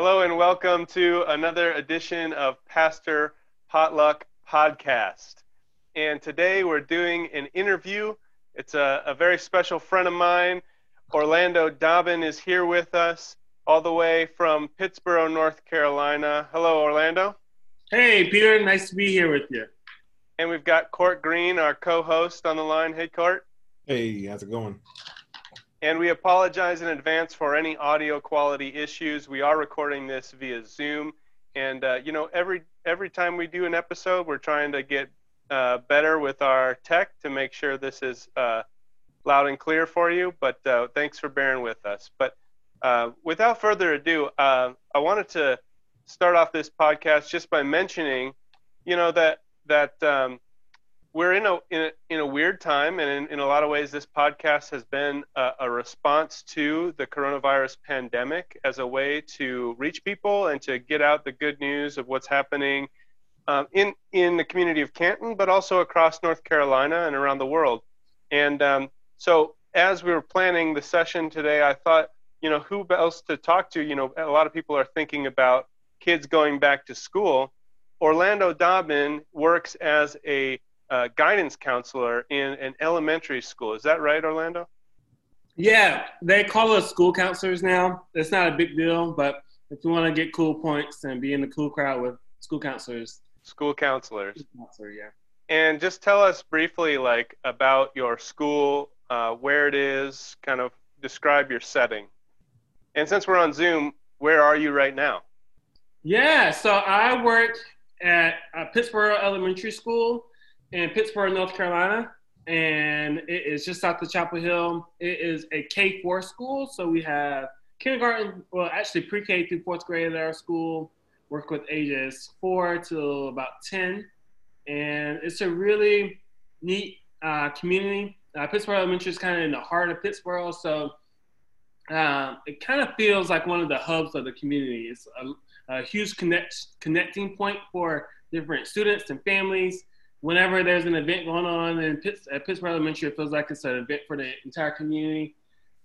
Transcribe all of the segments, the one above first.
Hello and welcome to another edition of Pastor Potluck Podcast. And today we're doing an interview. It's a, a very special friend of mine. Orlando Dobbin is here with us all the way from Pittsboro, North Carolina. Hello, Orlando. Hey, Peter. Nice to be here with you. And we've got Court Green, our co host, on the line. Hey, Court. Hey, how's it going? And we apologize in advance for any audio quality issues. We are recording this via Zoom, and uh, you know every every time we do an episode, we're trying to get uh, better with our tech to make sure this is uh, loud and clear for you. But uh, thanks for bearing with us. But uh, without further ado, uh, I wanted to start off this podcast just by mentioning, you know that that um, we're in a, in a, in a weird time, and in, in a lot of ways, this podcast has been a, a, response to the coronavirus pandemic as a way to reach people and to get out the good news of what's happening um, in in the community of Canton, but also across North Carolina and around the world. And um, so, as we were planning the session today, I thought, you know, who else to talk to? You know, a lot of people are thinking about kids going back to school. Orlando Dobbin works as a uh, guidance counselor in an elementary school. Is that right, Orlando? Yeah, they call us school counselors now. It's not a big deal, but if you want to get cool points and be in the cool crowd with school counselors. School counselors. Counselor, yeah. And just tell us briefly, like, about your school, uh, where it is, kind of describe your setting. And since we're on Zoom, where are you right now? Yeah, so I work at uh, Pittsboro Elementary School in Pittsboro, North Carolina, and it is just south of Chapel Hill. It is a K four school, so we have kindergarten, well, actually pre K through fourth grade at our school. Work with ages four to about ten, and it's a really neat uh, community. Uh, Pittsboro Elementary is kind of in the heart of Pittsboro, so uh, it kind of feels like one of the hubs of the community. It's a, a huge connect, connecting point for different students and families whenever there's an event going on in Pitts, at Pittsboro Elementary, it feels like it's an event for the entire community.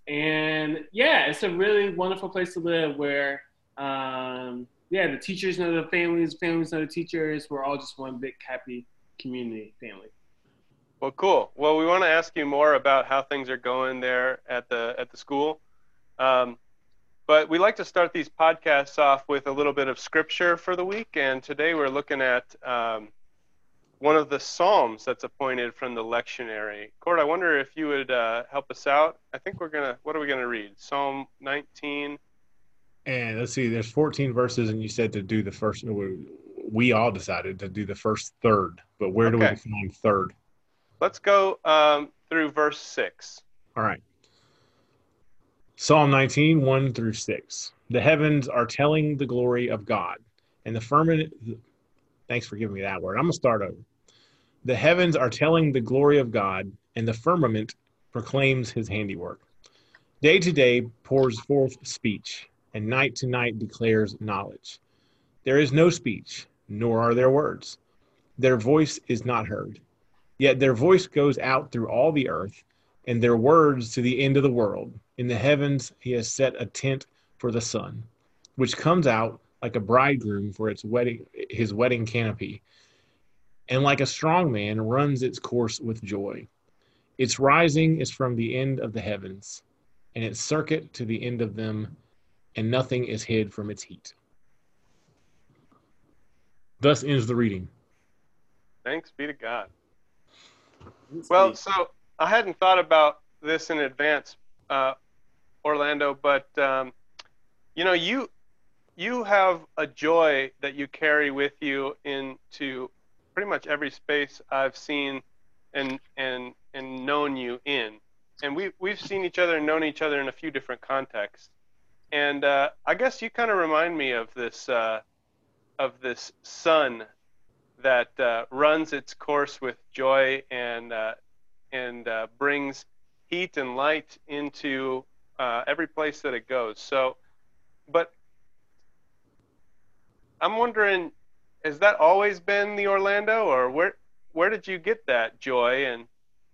And yeah, it's a really wonderful place to live where, um, yeah, the teachers know the families, families know the teachers. We're all just one big happy community family. Well, cool. Well, we want to ask you more about how things are going there at the at the school. Um, but we like to start these podcasts off with a little bit of scripture for the week, and today we're looking at um, one of the psalms that's appointed from the lectionary. Court, I wonder if you would uh, help us out. I think we're gonna. What are we gonna read? Psalm 19. And let's see. There's 14 verses, and you said to do the first. We all decided to do the first third, but where okay. do we find third? Let's go um, through verse six. All right. Psalm 19, 1 through 6. The heavens are telling the glory of God, and the firmament. Thanks for giving me that word. I'm going to start over. The heavens are telling the glory of God, and the firmament proclaims his handiwork. Day to day pours forth speech, and night to night declares knowledge. There is no speech, nor are there words. Their voice is not heard. Yet their voice goes out through all the earth, and their words to the end of the world. In the heavens he has set a tent for the sun, which comes out like a bridegroom for its wedding his wedding canopy and like a strong man runs its course with joy. Its rising is from the end of the heavens, and its circuit to the end of them, and nothing is hid from its heat. Thus ends the reading. Thanks be to God. Well, so I hadn't thought about this in advance, uh, Orlando, but um, you know, you you have a joy that you carry with you into pretty much every space I've seen and and and known you in, and we we've seen each other and known each other in a few different contexts. And uh, I guess you kind of remind me of this uh, of this sun that uh, runs its course with joy and uh, and uh, brings heat and light into uh, every place that it goes. So, but I'm wondering has that always been the Orlando, or where where did you get that joy and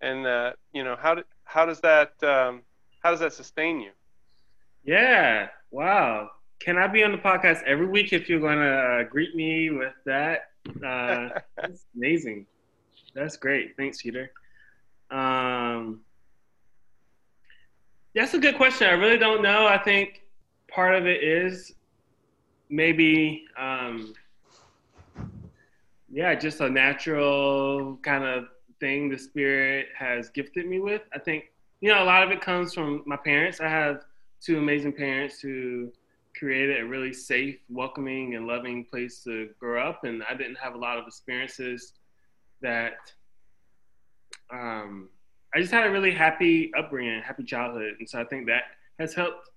and uh, you know how did, how does that um, how does that sustain you? Yeah, wow, can I be on the podcast every week if you're going to uh, greet me with that? Uh, that's amazing. That's great. Thanks, Peter. Um, that's a good question. I really don't know. I think part of it is maybe, um, yeah, just a natural kind of thing the spirit has gifted me with. I think, you know, a lot of it comes from my parents. I have two amazing parents who created a really safe, welcoming, and loving place to grow up. And I didn't have a lot of experiences that um, I just had a really happy upbringing, happy childhood. And so I think that has helped.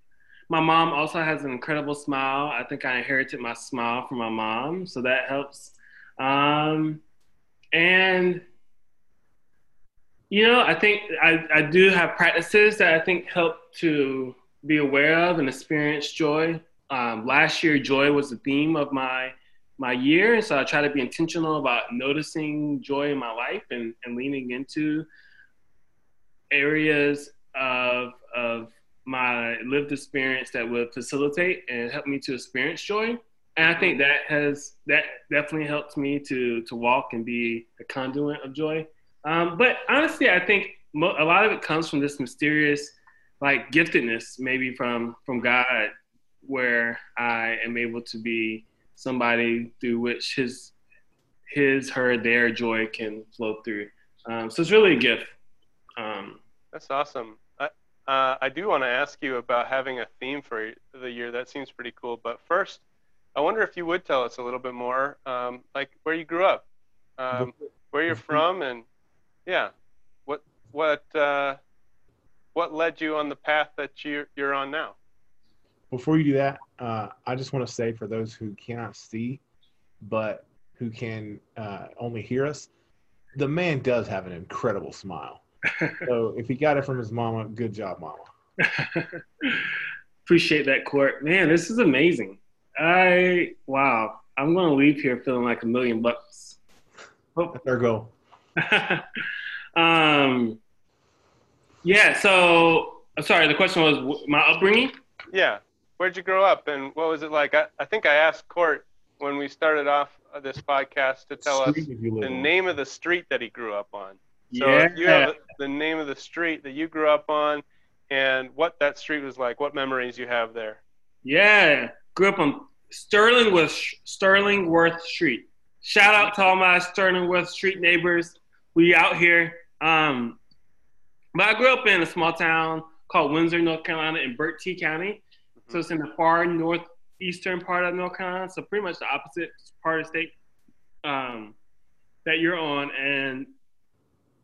My mom also has an incredible smile. I think I inherited my smile from my mom, so that helps. Um, and you know, I think I, I do have practices that I think help to be aware of and experience joy. Um, last year, joy was the theme of my my year, and so I try to be intentional about noticing joy in my life and, and leaning into areas of of my lived experience that would facilitate and help me to experience joy. And I think that has that definitely helped me to to walk and be a conduit of joy. Um, but honestly, I think mo- a lot of it comes from this mysterious, like giftedness, maybe from from God, where I am able to be somebody through which his his her their joy can flow through. Um, so it's really a gift. Um, That's awesome. I, uh, I do want to ask you about having a theme for the year. That seems pretty cool. But first, I wonder if you would tell us a little bit more, um, like where you grew up, um, where you're from, and yeah, what what uh, what led you on the path that you're you're on now. Before you do that, uh, I just want to say for those who cannot see, but who can uh, only hear us, the man does have an incredible smile. so if he got it from his mama, good job, mama. Appreciate that, Court. Man, this is amazing. I wow. I'm gonna leave here feeling like a million bucks. That's our goal. um, yeah. So, I'm sorry. The question was my upbringing. Yeah. Where'd you grow up, and what was it like? I, I think I asked Court when we started off this podcast to tell us the on. name of the street that he grew up on. So yeah. if you have the name of the street that you grew up on, and what that street was like, what memories you have there. Yeah, grew up on Sterlingworth Sterlingworth Street. Shout out to all my Sterlingworth Street neighbors. We out here. Um, but I grew up in a small town called Windsor, North Carolina, in Bertie County. So it's in the far northeastern part of North Carolina. So pretty much the opposite part of state um, that you're on. And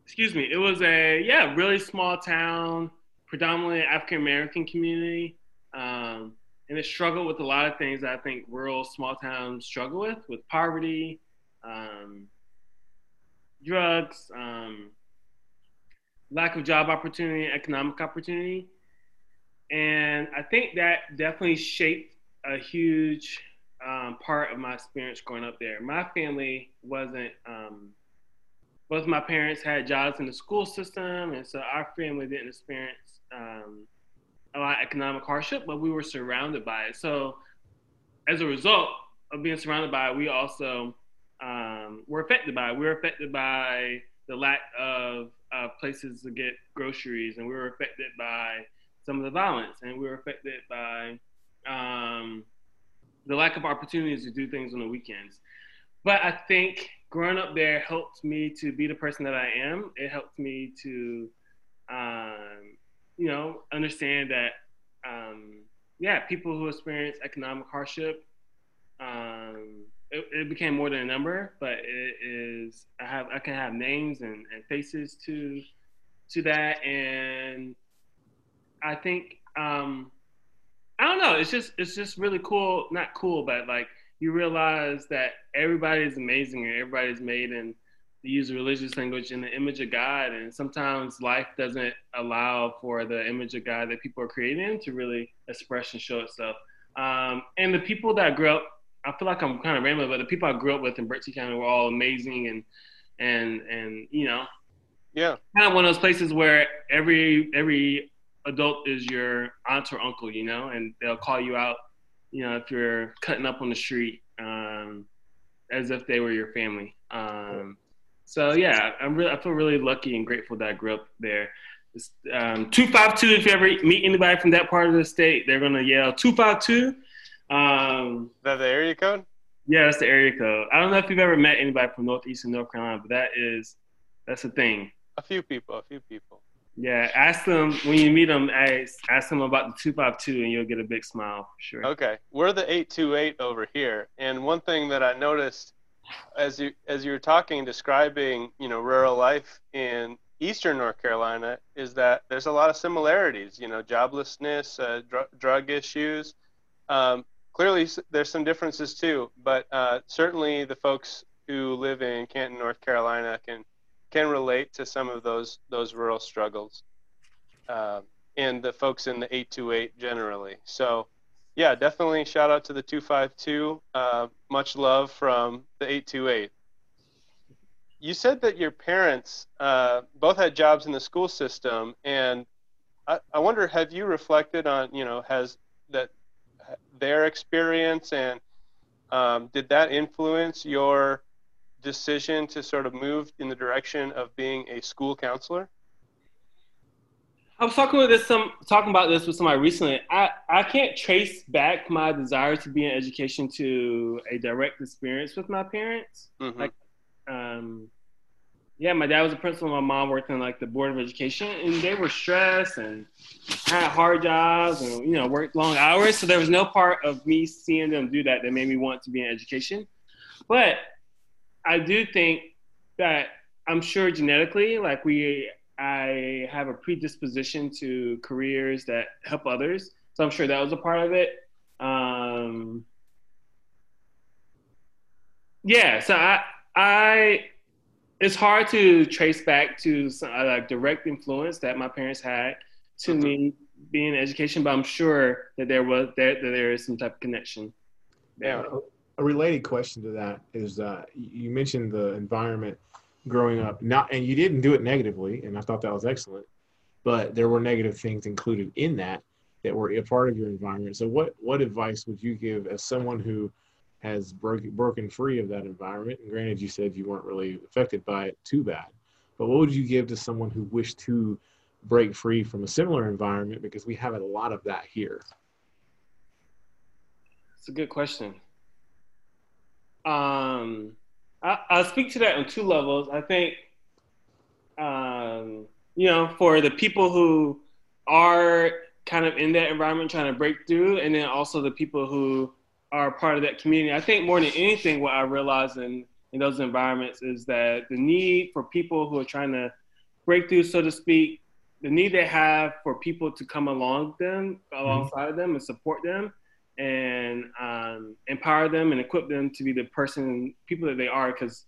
excuse me, it was a yeah really small town, predominantly African American community. Um, and it struggled with a lot of things that I think rural small towns struggle with, with poverty, um, drugs, um, lack of job opportunity, economic opportunity. And I think that definitely shaped a huge um, part of my experience growing up there. My family wasn't, um, both my parents had jobs in the school system, and so our family didn't experience um, a lot of economic hardship, but we were surrounded by it. So as a result of being surrounded by it, we also um, were affected by it. We were affected by the lack of uh, places to get groceries, and we were affected by some of the violence, and we were affected by um, the lack of opportunities to do things on the weekends. But I think growing up there helped me to be the person that I am. It helped me to um, you know, understand that, um, yeah, people who experience economic hardship, um, it, it, became more than a number, but it is I have I can have names and, and faces to to that, and I think um, I don't know. It's just it's just really cool. Not cool, but like you realize that everybody is amazing and everybody's made in use religious language in the image of God, and sometimes life doesn't allow for the image of God that people are creating to really express and show itself. Um, and the people that I grew up, I feel like I'm kind of rambling, but the people I grew up with in Bertie County were all amazing and and and you know, yeah, kind of one of those places where every every adult is your aunt or uncle, you know, and they'll call you out you know, if you're cutting up on the street, um, as if they were your family. Um, so yeah, I'm really, I feel really lucky and grateful that I grew up there. Um, two five two. If you ever meet anybody from that part of the state, they're gonna yell two five two. Um, Is that the area code? Yeah, that's the area code. I don't know if you've ever met anybody from Northeastern North Carolina, but that is that's a thing. A few people. A few people. Yeah, ask them when you meet them. Ask, ask them about the two five two, and you'll get a big smile for sure. Okay, we're the eight two eight over here, and one thing that I noticed as you as you were talking, describing you know rural life in Eastern North Carolina, is that there's a lot of similarities. You know, joblessness, uh, dr- drug issues. Um, clearly, there's some differences too, but uh, certainly the folks who live in Canton, North Carolina, can can relate to some of those those rural struggles, uh, and the folks in the 828 generally. So, yeah, definitely shout out to the 252. Uh, much love from the 828. You said that your parents uh, both had jobs in the school system, and I, I wonder, have you reflected on, you know, has that their experience and um, did that influence your decision to sort of move in the direction of being a school counselor? I was talking with this some talking about this with somebody recently. I, I can't trace back my desire to be in education to a direct experience with my parents. Mm-hmm. Like, um, yeah, my dad was a principal. My mom worked in like the board of education, and they were stressed and had hard jobs and you know worked long hours. So there was no part of me seeing them do that that made me want to be in education. But I do think that I'm sure genetically, like we, I have a predisposition to careers that help others. So I'm sure that was a part of it. Um, yeah, so I, I, it's hard to trace back to some, uh, like direct influence that my parents had to mm-hmm. me being in education, but I'm sure that there was that, that there is some type of connection. Yeah a related question to that is uh, you mentioned the environment growing up not and you didn't do it negatively and i thought that was excellent but there were negative things included in that that were a part of your environment. So what what advice would you give as someone who has broken broken free of that environment? And granted you said you weren't really affected by it too bad but what would you give to someone who wished to break free from a similar environment? Because we have a lot of that here. It's a good question. Um, I, will speak to that on two levels. I think, um, you know, for the people who are kind of in that environment trying to break through, and then also the people who are part of that community. I think more than anything, what I realize in, in those environments is that the need for people who are trying to break through, so to speak, the need they have for people to come along them, alongside mm-hmm. of them and support them and um, empower them and equip them to be the person, people that they are, because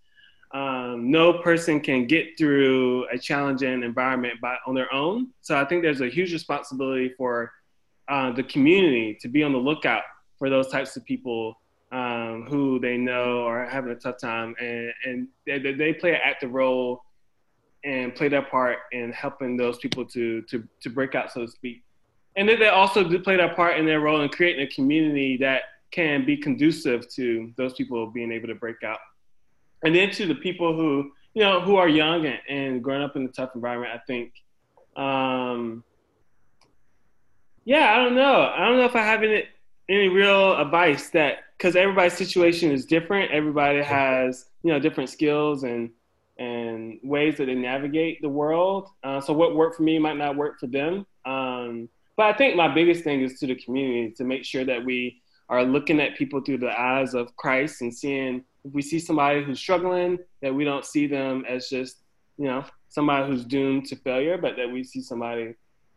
um, no person can get through a challenging environment by on their own. So I think there's a huge responsibility for uh, the community to be on the lookout for those types of people um, who they know are having a tough time, and, and they, they play an active role and play their part in helping those people to to to break out, so to speak and then they also do play that part in their role in creating a community that can be conducive to those people being able to break out. And then to the people who, you know, who are young and, and growing up in a tough environment, I think, um, yeah, I don't know. I don't know if I have any, any real advice that, because everybody's situation is different. Everybody has, you know, different skills and, and ways that they navigate the world. Uh, so what worked for me might not work for them. Um, but I think my biggest thing is to the community to make sure that we are looking at people through the eyes of Christ and seeing if we see somebody who's struggling, that we don't see them as just, you know, somebody who's doomed to failure, but that we see somebody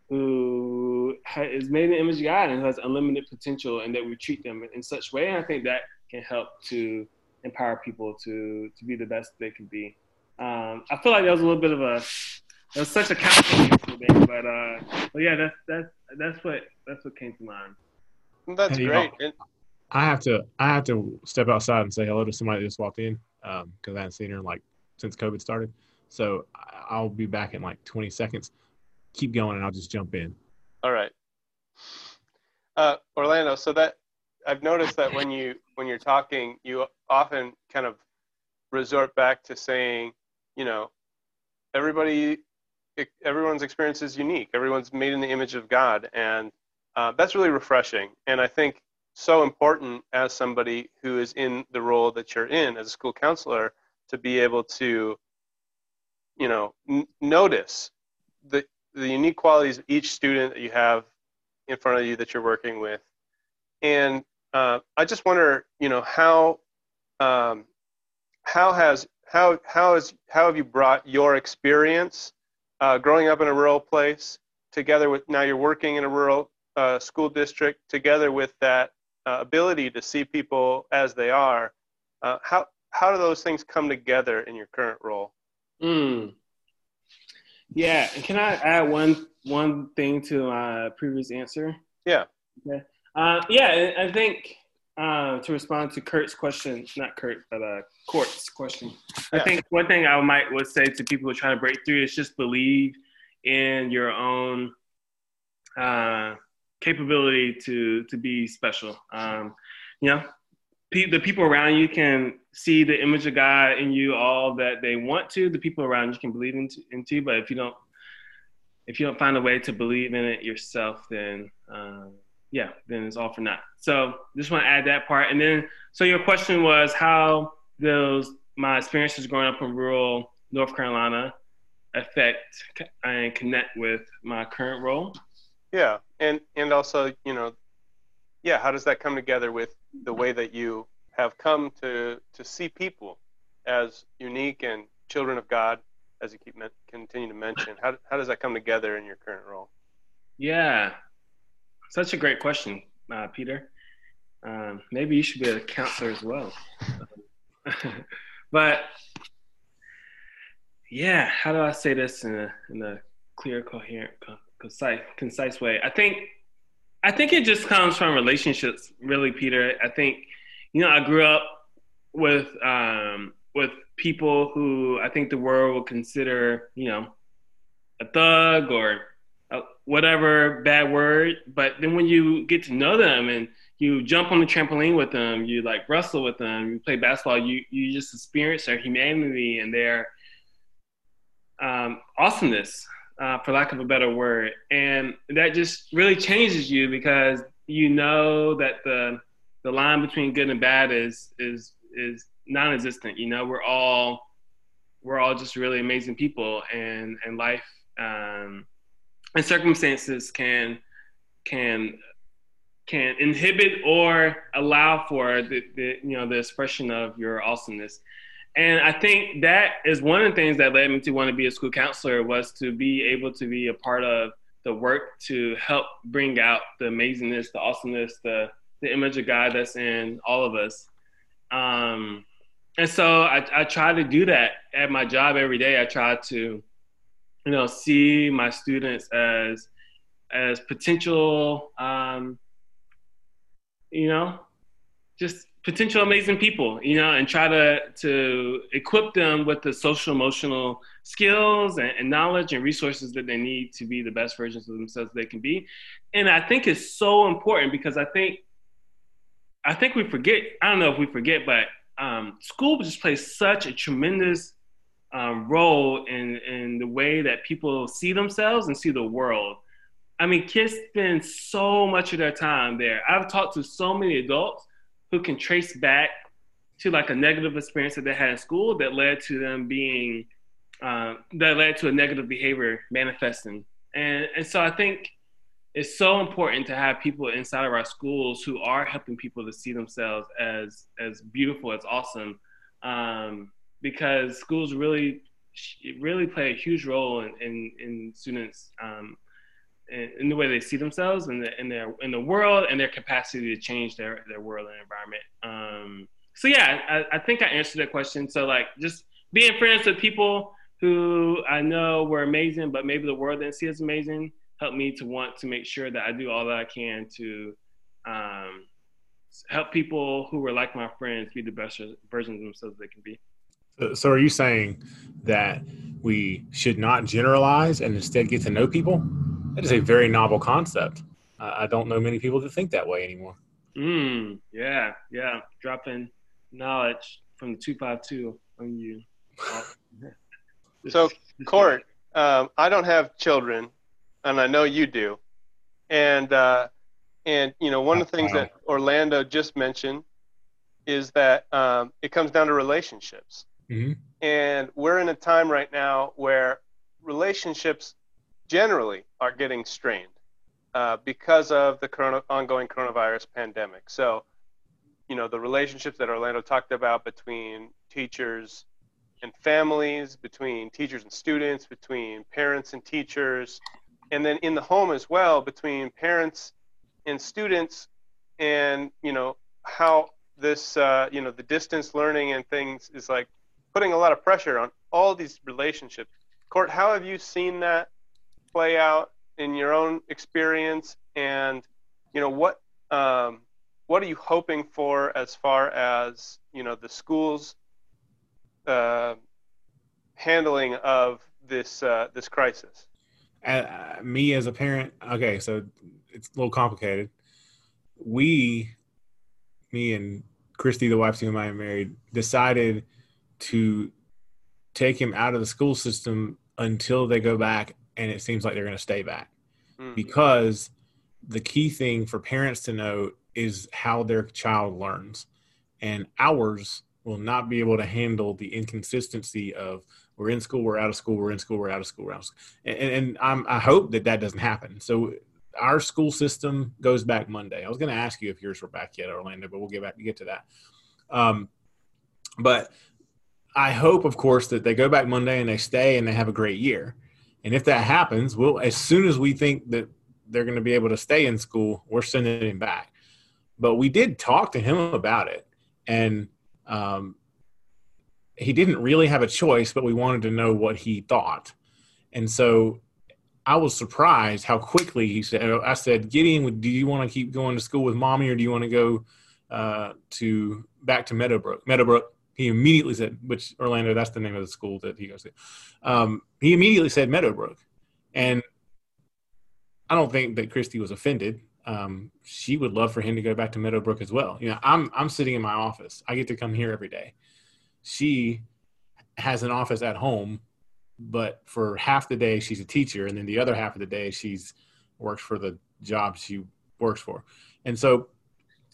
who is made in the image of God and has unlimited potential and that we treat them in such way. And I think that can help to empower people to, to be the best they can be. Um, I feel like that was a little bit of a it was such a counter thing, but uh, but yeah, that's that's that's what that's what came to mind. That's hey, great. I have to I have to step outside and say hello to somebody that just walked in because um, I haven't seen her like since COVID started. So I'll be back in like 20 seconds. Keep going, and I'll just jump in. All right, uh, Orlando. So that I've noticed that when you when you're talking, you often kind of resort back to saying, you know, everybody, everyone's experience is unique. Everyone's made in the image of God, and uh, that's really refreshing. And I think so important as somebody who is in the role that you're in as a school counselor to be able to, you know, n- notice the the unique qualities of each student that you have in front of you that you're working with. And uh, I just wonder, you know, how um, how has how how is how have you brought your experience uh, growing up in a rural place together with now you're working in a rural uh, school district together with that uh, ability to see people as they are. Uh, how how do those things come together in your current role? Mm. Yeah, and can I add one one thing to my previous answer? Yeah. Okay. Uh, yeah, I think uh, to respond to Kurt's question, not Kurt, but uh, Court's question. Yeah. I think one thing I might would say to people who are trying to break through is just believe in your own uh, capability to to be special. Um, you know, pe- the people around you can see the image of God in you all that they want to. The people around you can believe into, into but if you don't if you don't find a way to believe in it yourself, then um, yeah, then it's all for naught. So just want to add that part. And then, so your question was how those my experiences growing up in rural North Carolina affect and connect with my current role. Yeah, and and also you know, yeah, how does that come together with the way that you have come to to see people as unique and children of God, as you keep continue to mention? How how does that come together in your current role? Yeah, such a great question, uh, Peter. Um, maybe you should be a counselor as well. but yeah, how do I say this in a in a clear, coherent, concise, concise way. I think I think it just comes from relationships, really, Peter. I think you know I grew up with um, with people who I think the world would consider you know a thug or whatever bad word, but then when you get to know them and you jump on the trampoline with them, you like wrestle with them, you play basketball, you you just experience their humanity and their um, awesomeness uh, for lack of a better word. And that just really changes you because you know that the the line between good and bad is is is non-existent. You know, we're all we're all just really amazing people, and and life um, and circumstances can can can inhibit or allow for the, the you know the expression of your awesomeness and I think that is one of the things that led me to want to be a school counselor was to be able to be a part of the work to help bring out the amazingness, the awesomeness, the the image of God that's in all of us. Um, and so I, I try to do that at my job every day. I try to, you know, see my students as as potential, um, you know, just potential amazing people, you know, and try to to equip them with the social emotional skills and, and, knowledge and resources that they need to be the best versions of themselves they can be. And I think it's so important because I think I think we forget. I don't know if we forget, but um, school just plays such a tremendous um, role in in the way that people see themselves and see the world. I mean, kids spend so much of their time there. I've talked to so many adults who can trace back to like a negative experience that they had in school that led to them being uh, that led to a negative behavior manifesting. And and so I think it's so important to have people inside of our schools who are helping people to see themselves as as beautiful, as awesome, um, because schools really really play a huge role in in, in students um, in, in, the way they see themselves in, the, in their in the world and their capacity to change their their world and environment. Um, so yeah, I, I think I answered that question. So like just being friends with people who I know were amazing, but maybe the world didn't see as amazing, helped me to want to make sure that I do all that I can to um, help people who were like my friends be the best versions of themselves they can be. So, are you saying that we should not generalize and instead get to know people? That is a very novel concept. I don't know many people that think that way anymore. Mm, yeah, yeah. Dropping knowledge from the 252 on you. so, Court, um, I don't have children, and I know you do. And, uh, and you know, one of the things that Orlando just mentioned is that um, it comes down to relationships. Mm-hmm. And we're in a time right now where relationships generally are getting strained uh, because of the corona, ongoing coronavirus pandemic. So, you know, the relationships that Orlando talked about between teachers and families, between teachers and students, between parents and teachers, and then in the home as well, between parents and students, and, you know, how this, uh, you know, the distance learning and things is like putting a lot of pressure on all these relationships. Court, how have you seen that play out in your own experience, and you know what um, what are you hoping for as far as you know the school's uh, handling of this uh, this crisis? Uh, me as a parent, okay, so it's a little complicated. We, me and Christy, the wife to whom I am married, decided to take him out of the school system until they go back and it seems like they're going to stay back. Mm. because the key thing for parents to know is how their child learns. And ours will not be able to handle the inconsistency of we're in school we're out of school we're in school we're out of school, out of school. and, and I'm, i hope that that doesn't happen. So our school system goes back monday. I was going to ask you if yours were back yet orlando but we'll get back to get to that. Um, but I hope, of course, that they go back Monday and they stay and they have a great year. And if that happens, we'll as soon as we think that they're going to be able to stay in school, we're sending him back. But we did talk to him about it, and um, he didn't really have a choice. But we wanted to know what he thought, and so I was surprised how quickly he said. I said, "Gideon, do you want to keep going to school with mommy, or do you want to go uh, to back to Meadowbrook?" Meadowbrook he immediately said, which Orlando, that's the name of the school that he goes to. Um, he immediately said Meadowbrook. And I don't think that Christy was offended. Um, she would love for him to go back to Meadowbrook as well. You know, I'm, I'm sitting in my office. I get to come here every day. She has an office at home, but for half the day she's a teacher. And then the other half of the day she's works for the job she works for. And so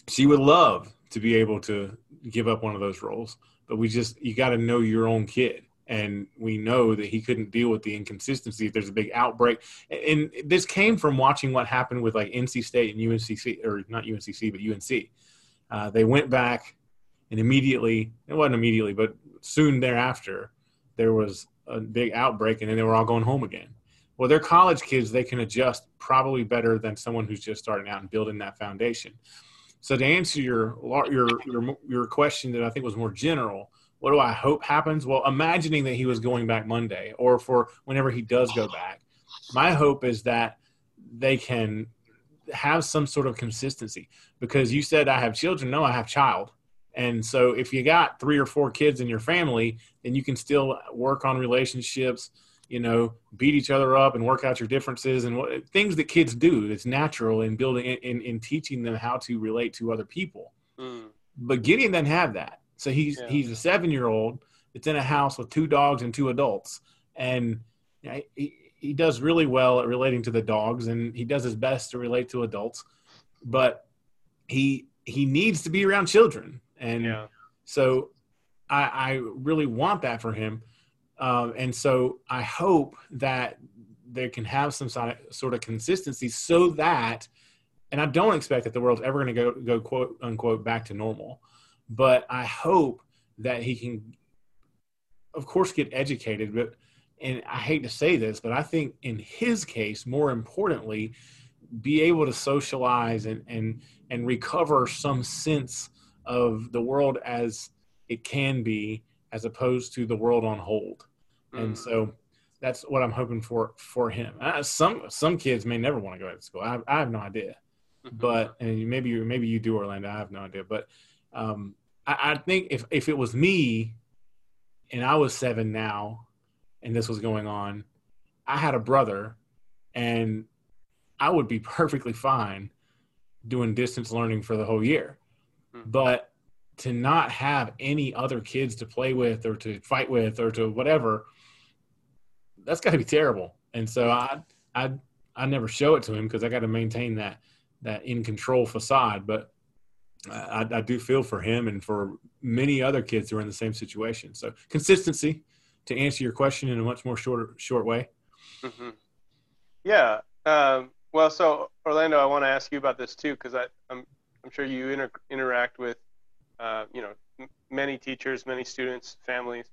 she would love to be able to give up one of those roles. But we just you got to know your own kid, and we know that he couldn't deal with the inconsistency. If there's a big outbreak, and this came from watching what happened with like NC State and UNCC, or not UNCC, but UNC. Uh, they went back, and immediately it wasn't immediately, but soon thereafter, there was a big outbreak, and then they were all going home again. Well, they're college kids; they can adjust probably better than someone who's just starting out and building that foundation. So to answer your your your your question that I think was more general, what do I hope happens? Well, imagining that he was going back Monday or for whenever he does go back, my hope is that they can have some sort of consistency because you said I have children. No, I have child. And so if you got three or four kids in your family, then you can still work on relationships, you know, beat each other up and work out your differences and what, things that kids do. That's natural in building in, in teaching them how to relate to other people. Mm. But Gideon doesn't have that. So he's yeah. he's a seven year old that's in a house with two dogs and two adults, and he, he does really well at relating to the dogs, and he does his best to relate to adults, but he he needs to be around children, and yeah. so I, I really want that for him um, and so I hope that they can have some sort of consistency so that, and I don't expect that the world's ever going to go, go quote unquote back to normal, but I hope that he can, of course, get educated. But, and I hate to say this, but I think in his case, more importantly, be able to socialize and, and, and recover some sense of the world as it can be as opposed to the world on hold and mm. so that's what I'm hoping for for him. Uh, some some kids may never want to go to school. I, I have no idea, mm-hmm. but and maybe maybe you do, Orlando. I have no idea, but um, I, I think if if it was me, and I was seven now, and this was going on, I had a brother, and I would be perfectly fine doing distance learning for the whole year. Mm-hmm. But to not have any other kids to play with or to fight with or to whatever, that's got to be terrible. And so I, I, I never show it to him because I got to maintain that that in control facade. But I, I do feel for him and for many other kids who are in the same situation. So consistency to answer your question in a much more short short way. Mm-hmm. Yeah. Um, well, so Orlando, I want to ask you about this too because I'm I'm sure you inter- interact with uh, you know m- many teachers, many students, families.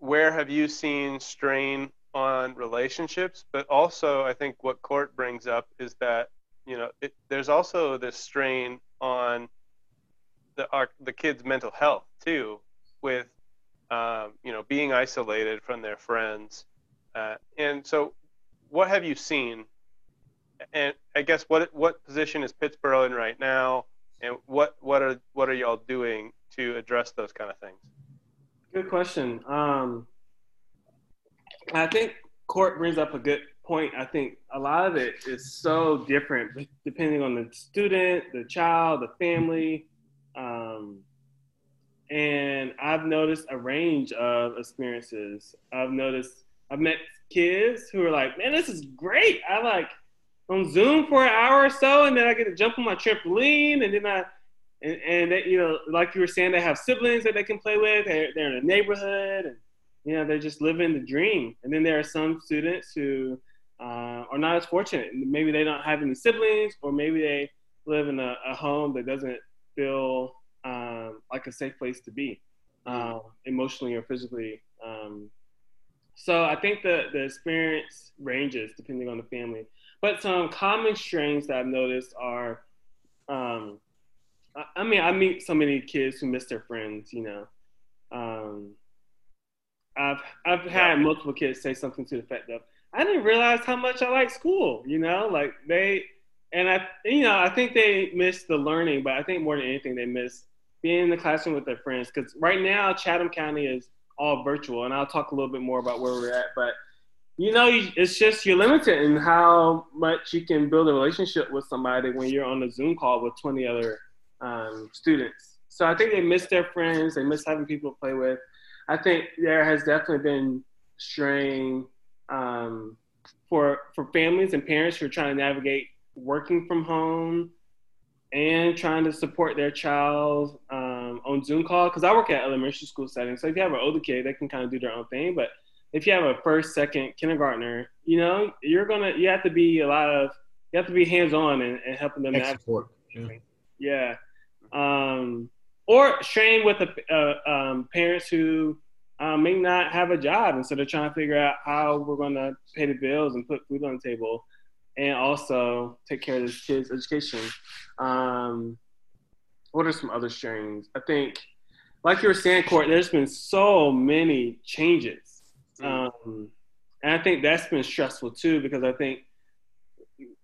Where have you seen strain on relationships? But also, I think what Court brings up is that you know it, there's also this strain on the our, the kids' mental health too, with um, you know being isolated from their friends, uh, and so what have you seen? And I guess what what position is Pittsboro in right now, and what what are what are y'all doing to address those kind of things? Question. Um, I think Court brings up a good point. I think a lot of it is so different depending on the student, the child, the family. Um, and I've noticed a range of experiences. I've noticed, I've met kids who are like, man, this is great. I like on Zoom for an hour or so, and then I get to jump on my trampoline, and then I, and, and they, you know, like you were saying, they have siblings that they can play with. They're, they're in a neighborhood, and you know, they're just living the dream. And then there are some students who uh, are not as fortunate. Maybe they don't have any siblings, or maybe they live in a, a home that doesn't feel um, like a safe place to be, um, emotionally or physically. Um, so I think the the experience ranges depending on the family. But some common strains that I've noticed are, um, I, I, mean, I meet so many kids who miss their friends. You know, um, I've I've had yeah. multiple kids say something to the effect of, "I didn't realize how much I like school." You know, like they and I, you know, I think they miss the learning, but I think more than anything, they miss being in the classroom with their friends. Because right now, Chatham County is all virtual, and I'll talk a little bit more about where we're at. But you know, it's just you're limited in how much you can build a relationship with somebody when you're on a Zoom call with 20 other um, students. So I think they miss their friends. They miss having people to play with. I think there has definitely been strain um, for for families and parents who are trying to navigate working from home and trying to support their child um, on Zoom call. Because I work at elementary school setting, so if you have an older kid, they can kind of do their own thing. But if you have a first, second kindergartner, you know, you're gonna you have to be a lot of you have to be hands on and, and, helping them. Support. Yeah. yeah. Um, or train with the uh, um, parents who um, may not have a job, and so they're trying to figure out how we're going to pay the bills and put food on the table and also take care of this kid's education. Um, what are some other strains? I think, like you were saying, Court, there's been so many changes. Mm. Um, and I think that's been stressful too because I think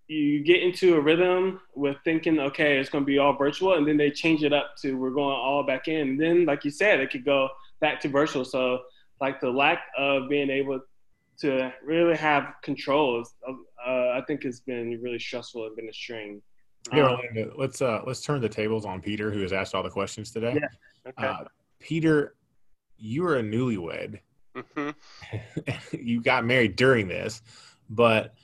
you get into a rhythm with thinking, okay, it's going to be all virtual, and then they change it up to we're going all back in. And then, like you said, it could go back to virtual. So, like the lack of being able to really have control is, uh, I think has been really stressful and been a strain. Hey, um, Orlando, let's uh, let's turn the tables on Peter, who has asked all the questions today. Yeah. Okay. Uh, Peter, you are a newlywed. Mm-hmm. you got married during this, but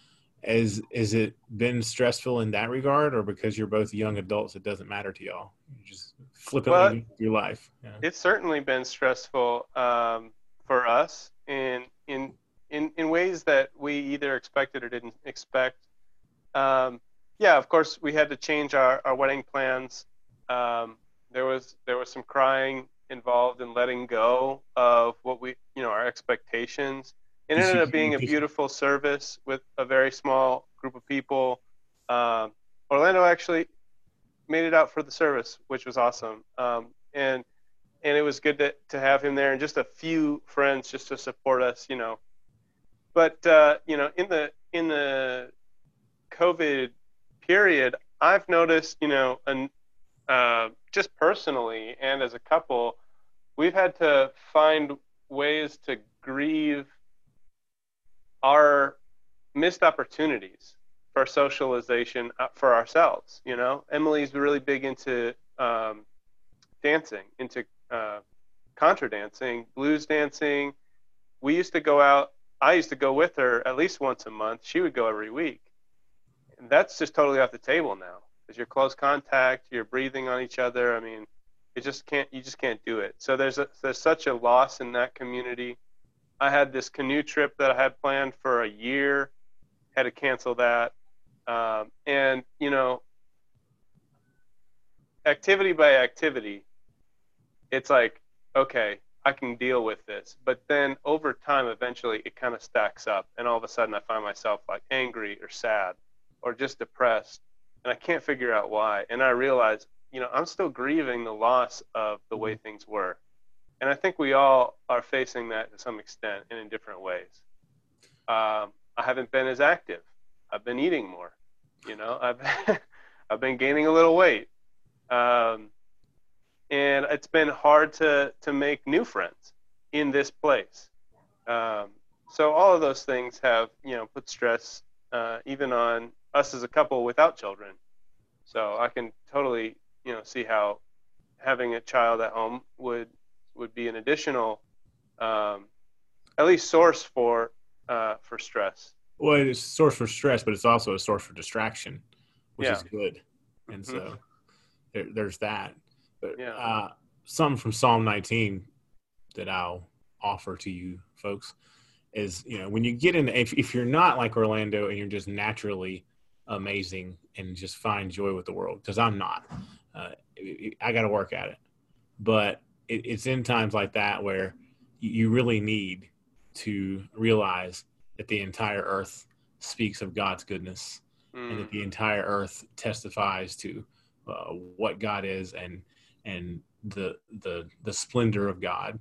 is is it been stressful in that regard, or because you're both young adults, it doesn't matter to y'all? You just flippantly well, your life. Yeah. It's certainly been stressful um, for us in in in, in ways that we either expected or didn't expect. Um, yeah, of course, we had to change our, our wedding plans. Um, there was there was some crying involved in letting go of what we you know our expectations. It ended up being a beautiful service with a very small group of people. Um, Orlando actually made it out for the service, which was awesome. Um, and and it was good to, to have him there and just a few friends just to support us, you know, but uh, you know, in the in the COVID period, I've noticed, you know, and uh, just personally and as a couple, we've had to find ways to grieve our missed opportunities. for socialization uh, for ourselves. You know, Emily's really big into um, dancing, into uh, contra dancing, blues dancing. We used to go out. I used to go with her at least once a month. She would go every week. And that's just totally off the table now because you're close contact, you're breathing on each other. I mean, it just can't. You just can't do it. So there's a, there's such a loss in that community. I had this canoe trip that I had planned for a year, had to cancel that. Um, and, you know, activity by activity, it's like, okay, I can deal with this. But then over time, eventually, it kind of stacks up. And all of a sudden, I find myself like angry or sad or just depressed. And I can't figure out why. And I realize, you know, I'm still grieving the loss of the way mm-hmm. things were. And I think we all are facing that to some extent and in different ways. Um, I haven't been as active. I've been eating more. You know, I've I've been gaining a little weight, um, and it's been hard to to make new friends in this place. Um, so all of those things have you know put stress uh, even on us as a couple without children. So I can totally you know see how having a child at home would would be an additional um, at least source for uh, for stress. Well, it's a source for stress, but it's also a source for distraction, which yeah. is good. And mm-hmm. so there, there's that. But yeah. uh, something from Psalm 19 that I'll offer to you folks is, you know, when you get in, if, if you're not like Orlando and you're just naturally amazing and just find joy with the world, because I'm not, uh, I got to work at it. But it, it's in times like that where you really need to realize that the entire earth speaks of God's goodness mm. and that the mm. entire earth testifies to uh, what God is and and the the the splendor of God.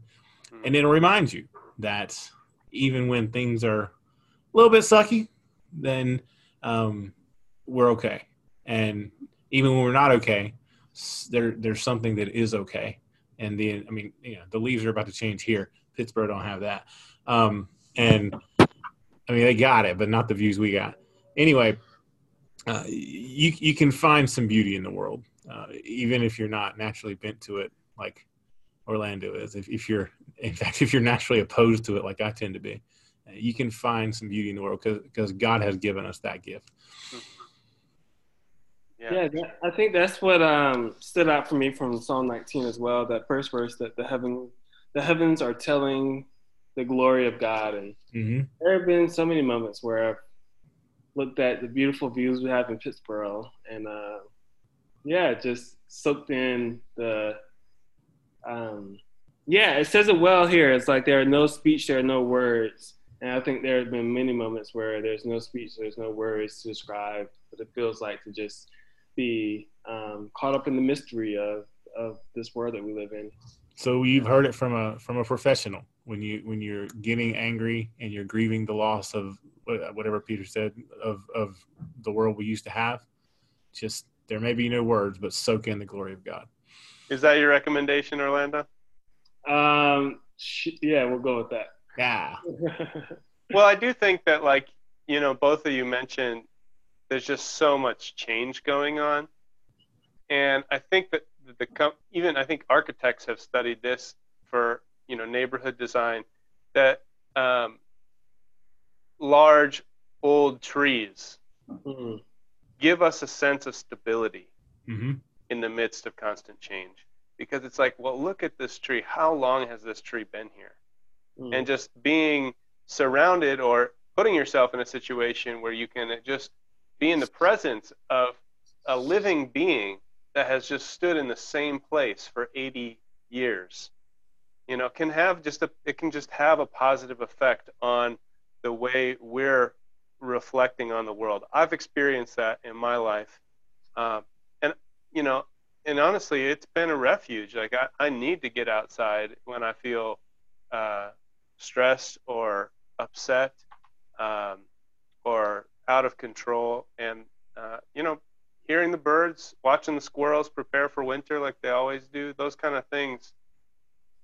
Mm. And it'll remind you that even when things are a little bit sucky, then um, we're okay. And even when we're not okay, there there's something that is okay. And the I mean, you know, the leaves are about to change here. Pittsboro don't have that. Um, and I mean, they got it, but not the views we got. Anyway, uh, you you can find some beauty in the world, uh, even if you're not naturally bent to it, like Orlando is. If, if you're, in fact, if you're naturally opposed to it, like I tend to be, uh, you can find some beauty in the world because God has given us that gift. Yeah, yeah I think that's what um, stood out for me from Psalm 19 as well. That first verse that the heaven, the heavens are telling the glory of God. And mm-hmm. there have been so many moments where I've looked at the beautiful views we have in Pittsboro, and uh, yeah, just soaked in the. Um, yeah, it says it well here. It's like there are no speech, there are no words. And I think there have been many moments where there's no speech, there's no words to describe what it feels like to just be um, caught up in the mystery of, of this world that we live in. So you've heard it from a from a professional when you when you're getting angry and you're grieving the loss of whatever Peter said of of the world we used to have. Just there may be no words, but soak in the glory of God. Is that your recommendation, Orlando? Um, yeah, we'll go with that. Yeah. well, I do think that, like you know, both of you mentioned, there's just so much change going on, and I think that the even I think architects have studied this for you know neighborhood design that um, large old trees mm-hmm. give us a sense of stability mm-hmm. in the midst of constant change because it's like well look at this tree how long has this tree been here mm-hmm. and just being surrounded or putting yourself in a situation where you can just be in the presence of a living being that has just stood in the same place for 80 years you know can have just a it can just have a positive effect on the way we're reflecting on the world. I've experienced that in my life um, and you know and honestly it's been a refuge. Like i, I need to get outside when i feel uh, stressed or upset um, or out of control and uh, you know hearing the birds, watching the squirrels prepare for winter like they always do, those kind of things,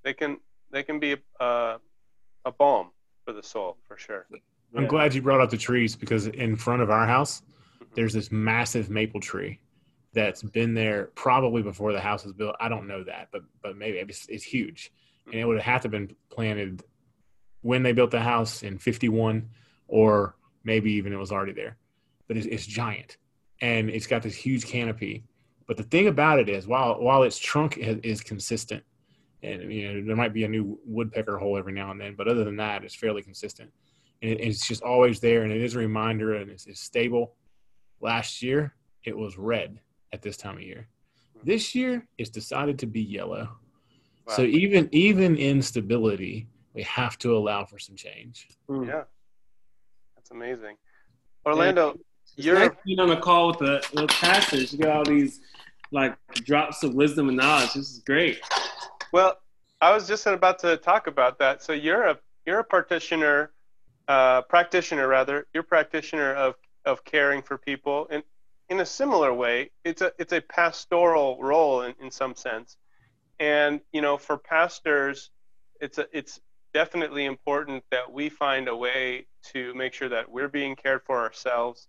they can they can be a, a balm for the soul for sure. I'm yeah. glad you brought up the trees because in front of our house, mm-hmm. there's this massive maple tree that's been there probably before the house was built. I don't know that, but but maybe it's, it's huge, and it mm-hmm. would have to have been planted when they built the house in '51, or maybe even it was already there. But it's, it's giant, and it's got this huge canopy. But the thing about it is, while while its trunk is, is consistent, and you know there might be a new woodpecker hole every now and then, but other than that, it's fairly consistent, and it, it's just always there, and it is a reminder, and it's, it's stable. Last year, it was red at this time of year. This year, it's decided to be yellow. Wow. So even even in stability, we have to allow for some change. Hmm. Yeah, that's amazing. Orlando, you're nice being on a call with the, with pastors. You get all these like drops of wisdom and knowledge. This is great. well. I was just about to talk about that. So you're a you're a practitioner, uh, practitioner rather. You're a practitioner of of caring for people, and in a similar way, it's a it's a pastoral role in, in some sense. And you know, for pastors, it's a it's definitely important that we find a way to make sure that we're being cared for ourselves.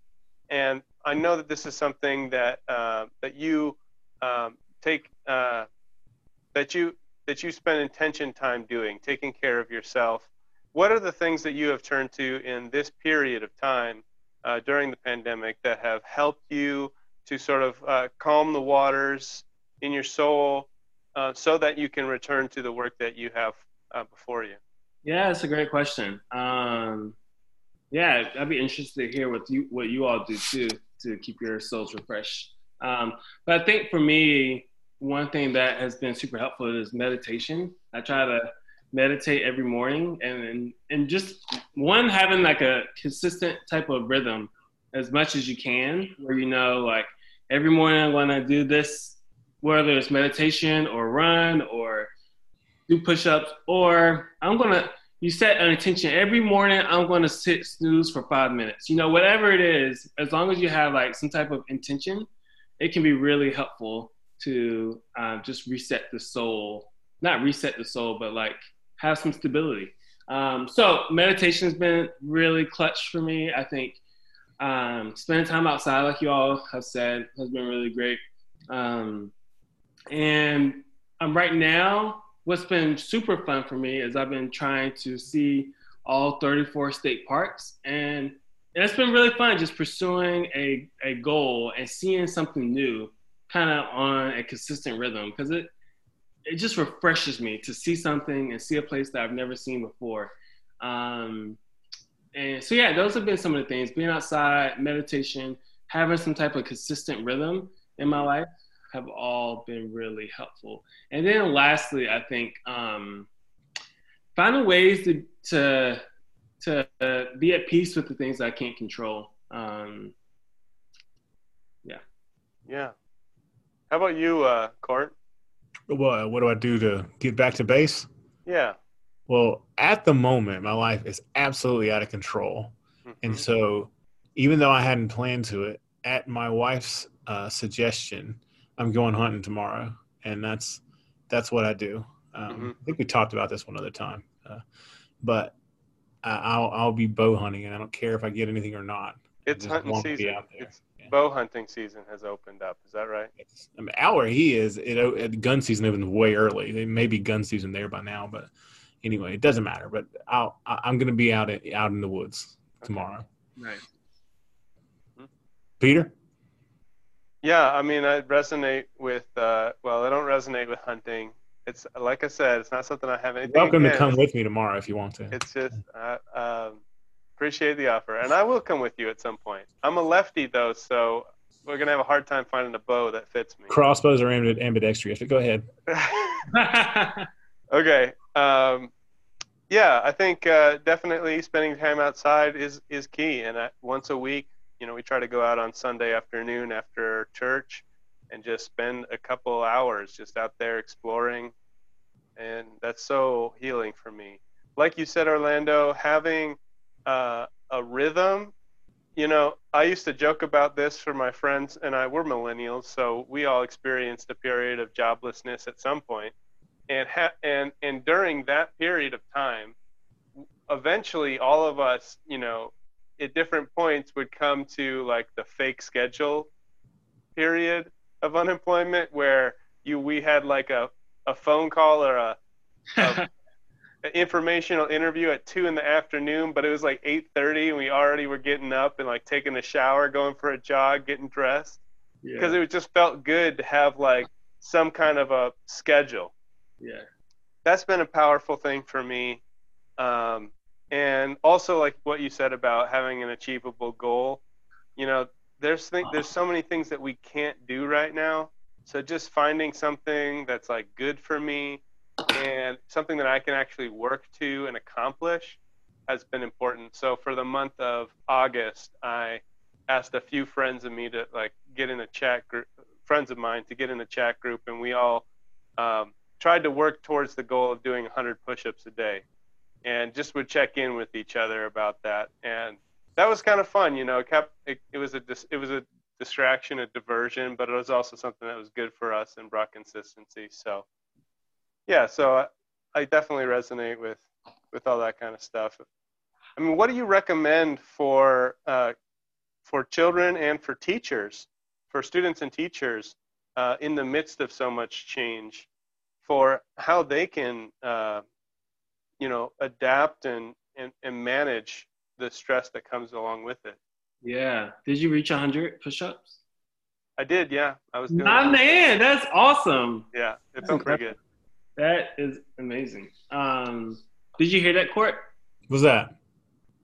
And I know that this is something that uh, that you um, take uh, that you that you spend intention time doing, taking care of yourself. What are the things that you have turned to in this period of time uh, during the pandemic that have helped you to sort of uh, calm the waters in your soul uh, so that you can return to the work that you have uh, before you? Yeah, it's a great question. Um, yeah, I'd be interested to hear what you what you all do too to keep your souls refreshed. Um, but I think for me, one thing that has been super helpful is meditation. I try to meditate every morning, and and, and just one having like a consistent type of rhythm as much as you can, where you know like every morning I'm to do this, whether it's meditation or run or do push-ups, or I'm gonna you set an intention. Every morning i'm going to sit snooze for five minutes. You know whatever it is as long as you have like some type of intention it can be really helpful to uh, just reset the soul. Not reset the soul but like have some stability. Um, so meditation has been really clutch for me. I think um, spending time outside like you all have said has been really great. Um, and um, right now what's been super fun for me is I've been trying to see all 34 state parks and it's been really fun just pursuing a, a goal and seeing something new kind of on a consistent rhythm because it it just refreshes me to see something and see a place that I've never seen before. Um, and so yeah, those have been some of the things: being outside, meditation, having some type of consistent rhythm in my life have all been really helpful. And then lastly, I think um, finding ways to to to uh, be at peace with the things I can't control. Um, yeah. Yeah. How about you, uh, Court? Well, what do I do to get back to base? Yeah. Well, at the moment, my life is absolutely out of control. And Mhm. so, even though I hadn't planned to it, at my wife's uh, suggestion, I'm going hunting tomorrow, and that's that's what I do. Um, Mhm. I think we talked about this one other time, uh, but I, I'll I'll be bow hunting, and I don't care if I get anything or not. It's hunting want to be season. It's Yeah. bow hunting season has opened up. Is that right? It's, I mean, out where he is, it, it gun season opens way early. It may be gun season there by now, but anyway, it doesn't matter. But I'll I- I'm going to be out at, out in the woods tomorrow. Right. Peter, Yeah, I mean, I resonate with. Uh, well, I don't resonate with hunting. It's like I said, it's not something I have anything. welcome to come with me tomorrow if you want to. It's just uh, um, appreciate the offer, and I will come with you at some point. I'm a lefty though, so we're gonna have a hard time finding a bow that fits me. Crossbows are ambid- ambidextrous. But go ahead. okay. Um, yeah, I think uh, definitely spending time outside is is key. And I, once a week, you know, we try to go out on Sunday afternoon after church and just spend a couple hours just out there exploring, and that's so healing for me. Like you said, Orlando, having uh, a rhythm. You know, I used to joke about this for my friends, and I we're millennials, so we all experienced a period of joblessness at some point and ha- and and during that period of time eventually all of us you know at different points would come to like the fake schedule period of unemployment where you we had like a, a phone call or a, a an informational interview at two in the afternoon, but it was like eight thirty, and we already were getting up and like taking a shower, going for a jog, getting dressed, because yeah. it just felt good to have like some kind of a schedule. yeah. That's been a powerful thing for me, um, and also like what you said about having an achievable goal. You know, there's th- there's so many things that we can't do right now, so just finding something that's like good for me and something that I can actually work to and accomplish has been important. So for the month of August, I asked a few friends of me to like get in a chat group, friends of mine to get in a chat group, and we all um, tried to work towards the goal of doing 100 push-ups a day, and just would check in with each other about that. And that was kind of fun, you know. It kept it, it was a dis, it was a distraction, a diversion, but it was also something that was good for us and brought consistency. So yeah, so I, I definitely resonate with with all that kind of stuff. I mean, what do you recommend for uh, for children and for teachers, for students and teachers, uh, in the midst of so much change, for how they can, uh, you know, adapt and, and and manage the stress that comes along with it? Yeah. Did you reach 100 push-ups? I did, yeah. I was doing. My man, that's awesome. Yeah, it felt pretty good. That is amazing. Um, did you hear that, Court? What's that?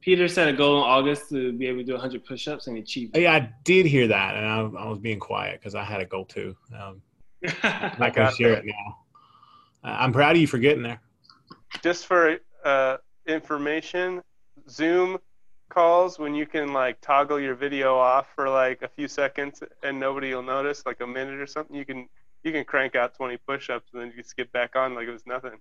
Peter set a goal in August to be able to do 100 push-ups and he achieved it. Yeah, I did hear that, and I, I was being quiet because I had a goal too. Um, I'm not gonna got share that. it now. I'm proud of you for getting there. Just for uh, information, Zoom calls when you can like toggle your video off for like a few seconds and nobody will notice, like a minute or something. You can you can crank out 20 push-ups and then you just get back on like it was nothing.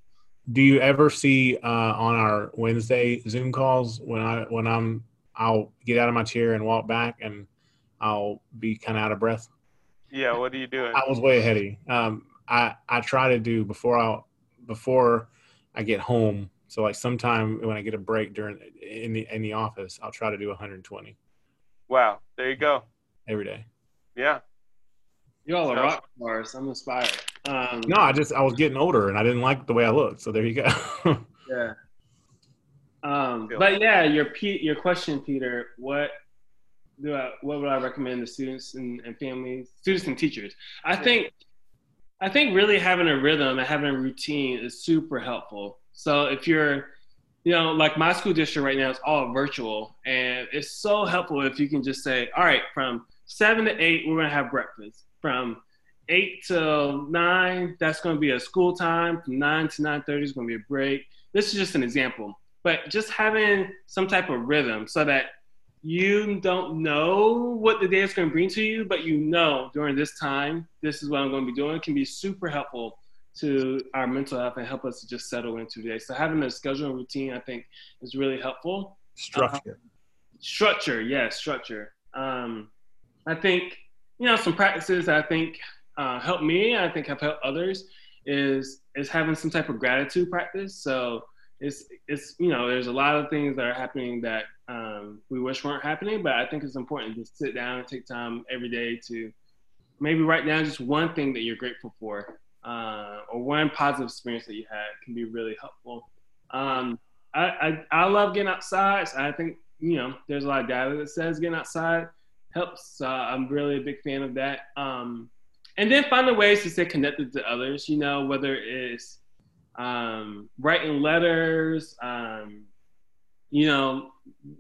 Do you ever see uh, on our Wednesday Zoom calls when I when I'm I'll get out of my chair and walk back and I'll be kind of out of breath. Yeah, what are you doing? I was way ahead of you. Um, I I try to do before I before I get home. So like sometime when I get a break during in the in the office, I'll try to do 120 Wow, there you go. every day. Yeah, You all are So- rock stars. I'm inspired. Um, No, I just I was getting older and I didn't like the way I looked. So there you go. Yeah. Um, but yeah, your Pe- your question, Peter. What do I, what would I recommend to students and, and families, students and teachers? I think I think really having a rhythm and having a routine is super helpful. So if you're you know, like my school district right now is all virtual, and it's so helpful if you can just say, all right, from seven to eight, we're gonna have breakfast. From eight till nine, that's gonna be a school time. From nine to nine thirty is gonna be a break. This is just an example, but just having some type of rhythm so that you don't know what the day is going to bring to you, but you know during this time, this is what I'm going to be doing can be super helpful to our mental health and help us to just settle into the day. So having a schedule and routine, I think, is really helpful. Structure. Structure, yes, structure. Um, I think you know some practices that I think uh, help me. I think have helped others is is having some type of gratitude practice. So it's it's you know there's a lot of things that are happening that um, we wish weren't happening, but I think it's important to sit down and take time every day to maybe write down just one thing that you're grateful for uh, or one positive experience that you had can be really helpful. Um, I, I I love getting outside. So I think you know there's a lot of data that says getting outside helps. Uh, I'm really a big fan of that. Um, and then finding ways to stay connected to others. You know whether it's um, writing letters, um, you know,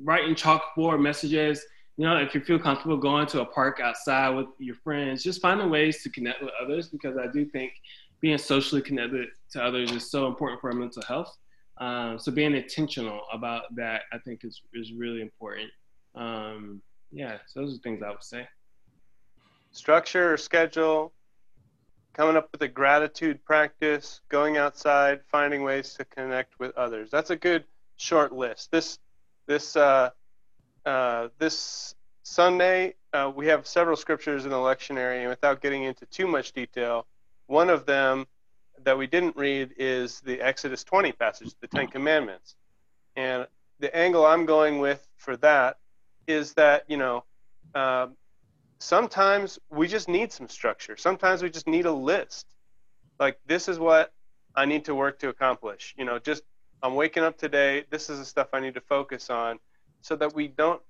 writing chalkboard messages. You know, if you feel comfortable going to a park outside with your friends, just finding ways to connect with others because I do think being socially connected to others is so important for our mental health. Um, so being intentional about that, I think, is is really important. Um, yeah, so those are things I would say. structure or schedule, coming up with a gratitude practice, going outside, finding ways to connect with others. That's a good short list. This this uh, uh, this Sunday uh, we have several scriptures in the lectionary, and without getting into too much detail, one of them that we didn't read is the Exodus 20 passage, the Ten Commandments, and the angle I'm going with for that is that you know um, sometimes we just need some structure. Sometimes we just need a list. Like this is what I need to work to accomplish. You know, just I'm waking up today. This is the stuff I need to focus on, so that we don't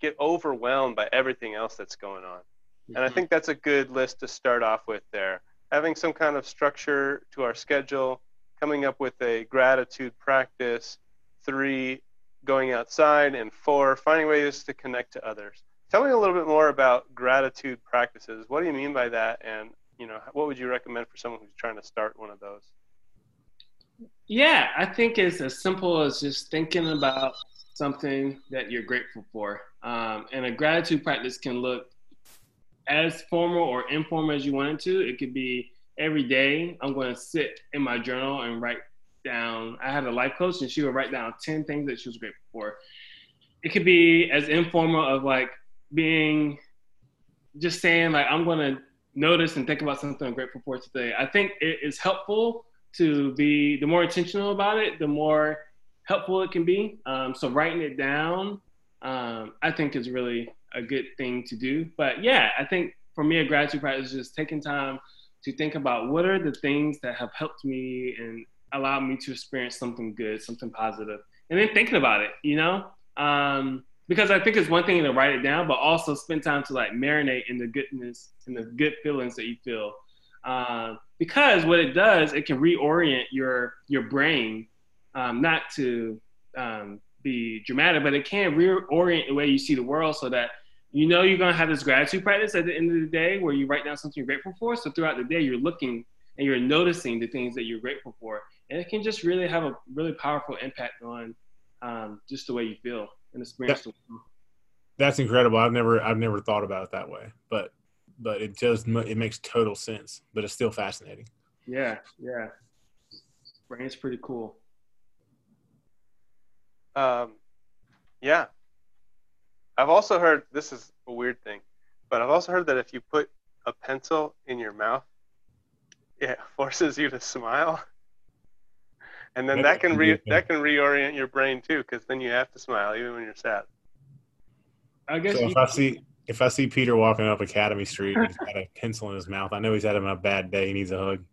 get overwhelmed by everything else that's going on. Mm-hmm. And I mm-hmm. think that's a good list to start off with there. Having some kind of structure to our schedule, coming up with a gratitude practice, three, going outside, and four, finding ways to connect to others. Tell me a little bit more about gratitude practices. What do you mean by that? And you know, what would you recommend for someone who's trying to start one of those? Yeah, I think it's as simple as just thinking about something that you're grateful for. Um, and a gratitude practice can look as formal or informal as you want it to. It could be every day I'm going to sit in my journal and write down. I had a life coach and she would write down 10 things that she was grateful for. It could be as informal of like being just saying like I'm going to notice and think about something I'm grateful for today. I think it is helpful to be the more intentional about it, the more helpful it can be. Um, so writing it down, um, I think is really a good thing to do. But yeah, I think for me, a gratitude practice is just taking time to think about what are the things that have helped me and allowed me to experience something good, something positive, and then thinking about it, you know? Um, because I think it's one thing to write it down, but also spend time to like marinate in the goodness and the good feelings that you feel. Um, because what it does, it can reorient your your brain, um, not to um, be dramatic, but it can reorient the way you see the world, so that you know you're gonna have this gratitude practice at the end of the day, where you write down something you're grateful for. So throughout the day, you're looking and you're noticing the things that you're grateful for, and it can just really have a really powerful impact on um, just the way you feel and experience. That, that's incredible. I've never I've never thought about it that way, but but it just it makes total sense. But it's still fascinating. Yeah, yeah. Brain's pretty cool. Um, yeah. I've also heard this is a weird thing, but I've also heard that if you put a pencil in your mouth, it forces you to smile, and then that can re that can reorient your brain too, because then you have to smile even when you're sad. I guess. So if I see if I see Peter walking up Academy Street and he's got a pencil in his mouth, I know he's having a bad day. He needs a hug.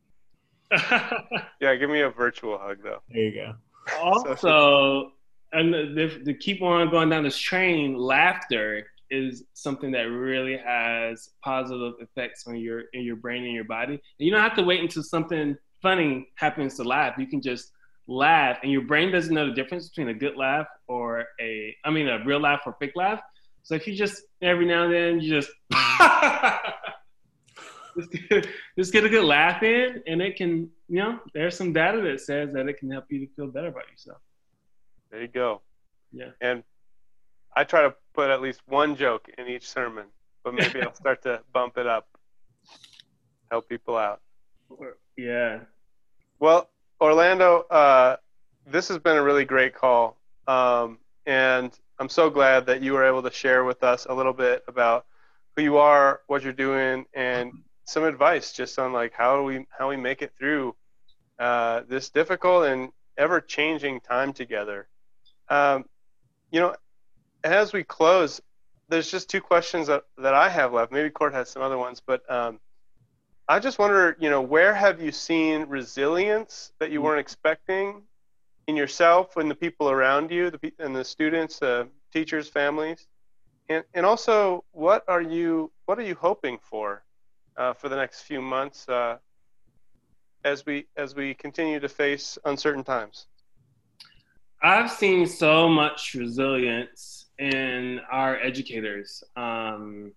yeah, give me a virtual hug though. There you go. Also, and to keep on going down this train, laughter is something that really has positive effects on your in your brain and your body. And you don't have to wait until something funny happens to laugh. You can just laugh, and your brain doesn't know the difference between a good laugh or a, I mean, a real laugh or fake laugh. So if you just every now and then you just just, get, just get a good laugh in, and it can, you know, there's some data that says that it can help you to feel better about yourself. There you go. Yeah. And I try to put at least one joke in each sermon, but maybe I'll start to bump it up, help people out. Yeah. Well, Orlando, uh, this has been a really great call. Um, and I'm so glad that you were able to share with us a little bit about who you are, what you're doing, and some advice just on like how we how we make it through uh, this difficult and ever changing time together. Um, you know, as we close, there's just two questions that, that I have left. Maybe Court has some other ones, but um, I just wonder, you know, where have you seen resilience that you weren't expecting in yourself and the people around you, the and the students, uh, teachers, families, and and also what are you what are you hoping for uh, for the next few months uh, as we as we continue to face uncertain times? I've seen so much resilience in our educators. Um,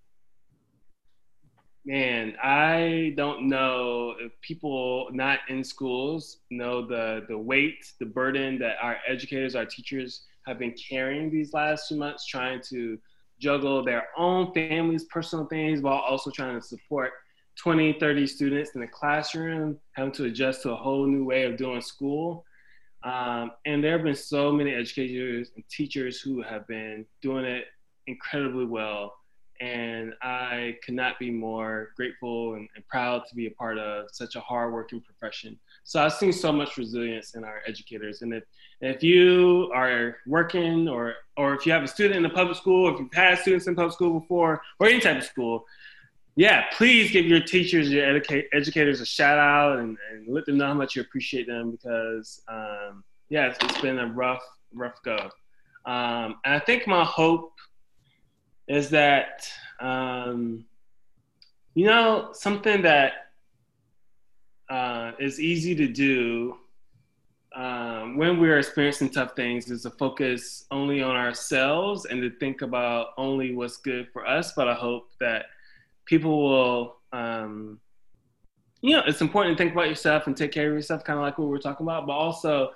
man, I don't know if people not in schools know the the weight, the burden that our educators, our teachers have been carrying these last two months, trying to juggle their own families, personal things, while also trying to support 20, 30 students in the classroom, having to adjust to a whole new way of doing school. Um, and there have been so many educators and teachers who have been doing it incredibly well. And I could not be more grateful and, and, proud to be a part of such a hardworking profession. So I've seen so much resilience in our educators, and if if you are working or or if you have a student in a public school, if you've had students in public school before, or any type of school, yeah, please give your teachers, your educa- educators a shout out and, and, let them know how much you appreciate them because, um, yeah, it's, it's been a rough, rough go. Um, and I think my hope is that, um, you know, something that uh, is easy to do um, when we're experiencing tough things is to focus only on ourselves and to think about only what's good for us. But I hope that people will, um, you know, it's important to think about yourself and take care of yourself, kind of like what we were talking about, but also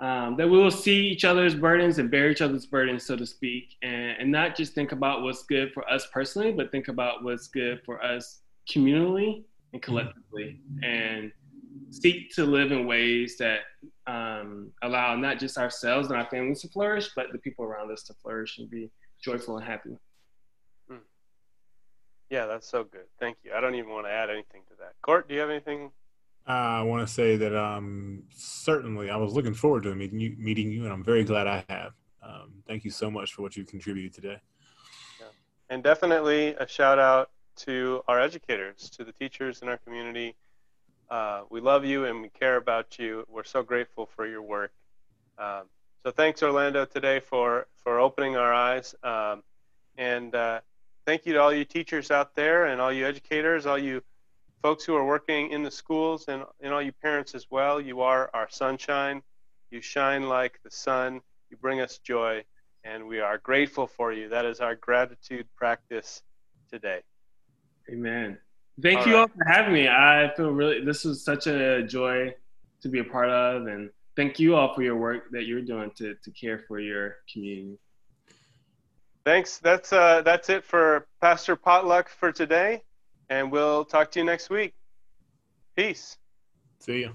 um, that we will see each other's burdens and bear each other's burdens, so to speak, and, and not just think about what's good for us personally, but think about what's good for us communally and collectively, and seek to live in ways that um, allow not just ourselves and our families to flourish, but the people around us to flourish and be joyful and happy. Hmm. Yeah, that's so good. Thank you. I don't even want to add anything to that. Court, do you have anything I want to say that um, certainly I was looking forward to meeting you, meeting you, and I'm very glad I have. Um, thank you so much for what you've contributed today. Yeah. And definitely a shout out to our educators, to the teachers in our community. Uh, we love you and we care about you. We're so grateful for your work. Um, so thanks, Orlando, today for, for opening our eyes. Um, and uh, thank you to all you teachers out there and all you educators, all you folks who are working in the schools and, and all you parents as well, you are our sunshine. You shine like the sun. You bring us joy, and we are grateful for you. That is our gratitude practice today. Amen. Thank all you right. all for having me. I feel really, this was such a joy to be a part of, and thank you all for your work that you're doing to, to care for your community. Thanks. That's uh, that's it for Pastor Potluck for today and we'll talk to you next week. Peace. See you.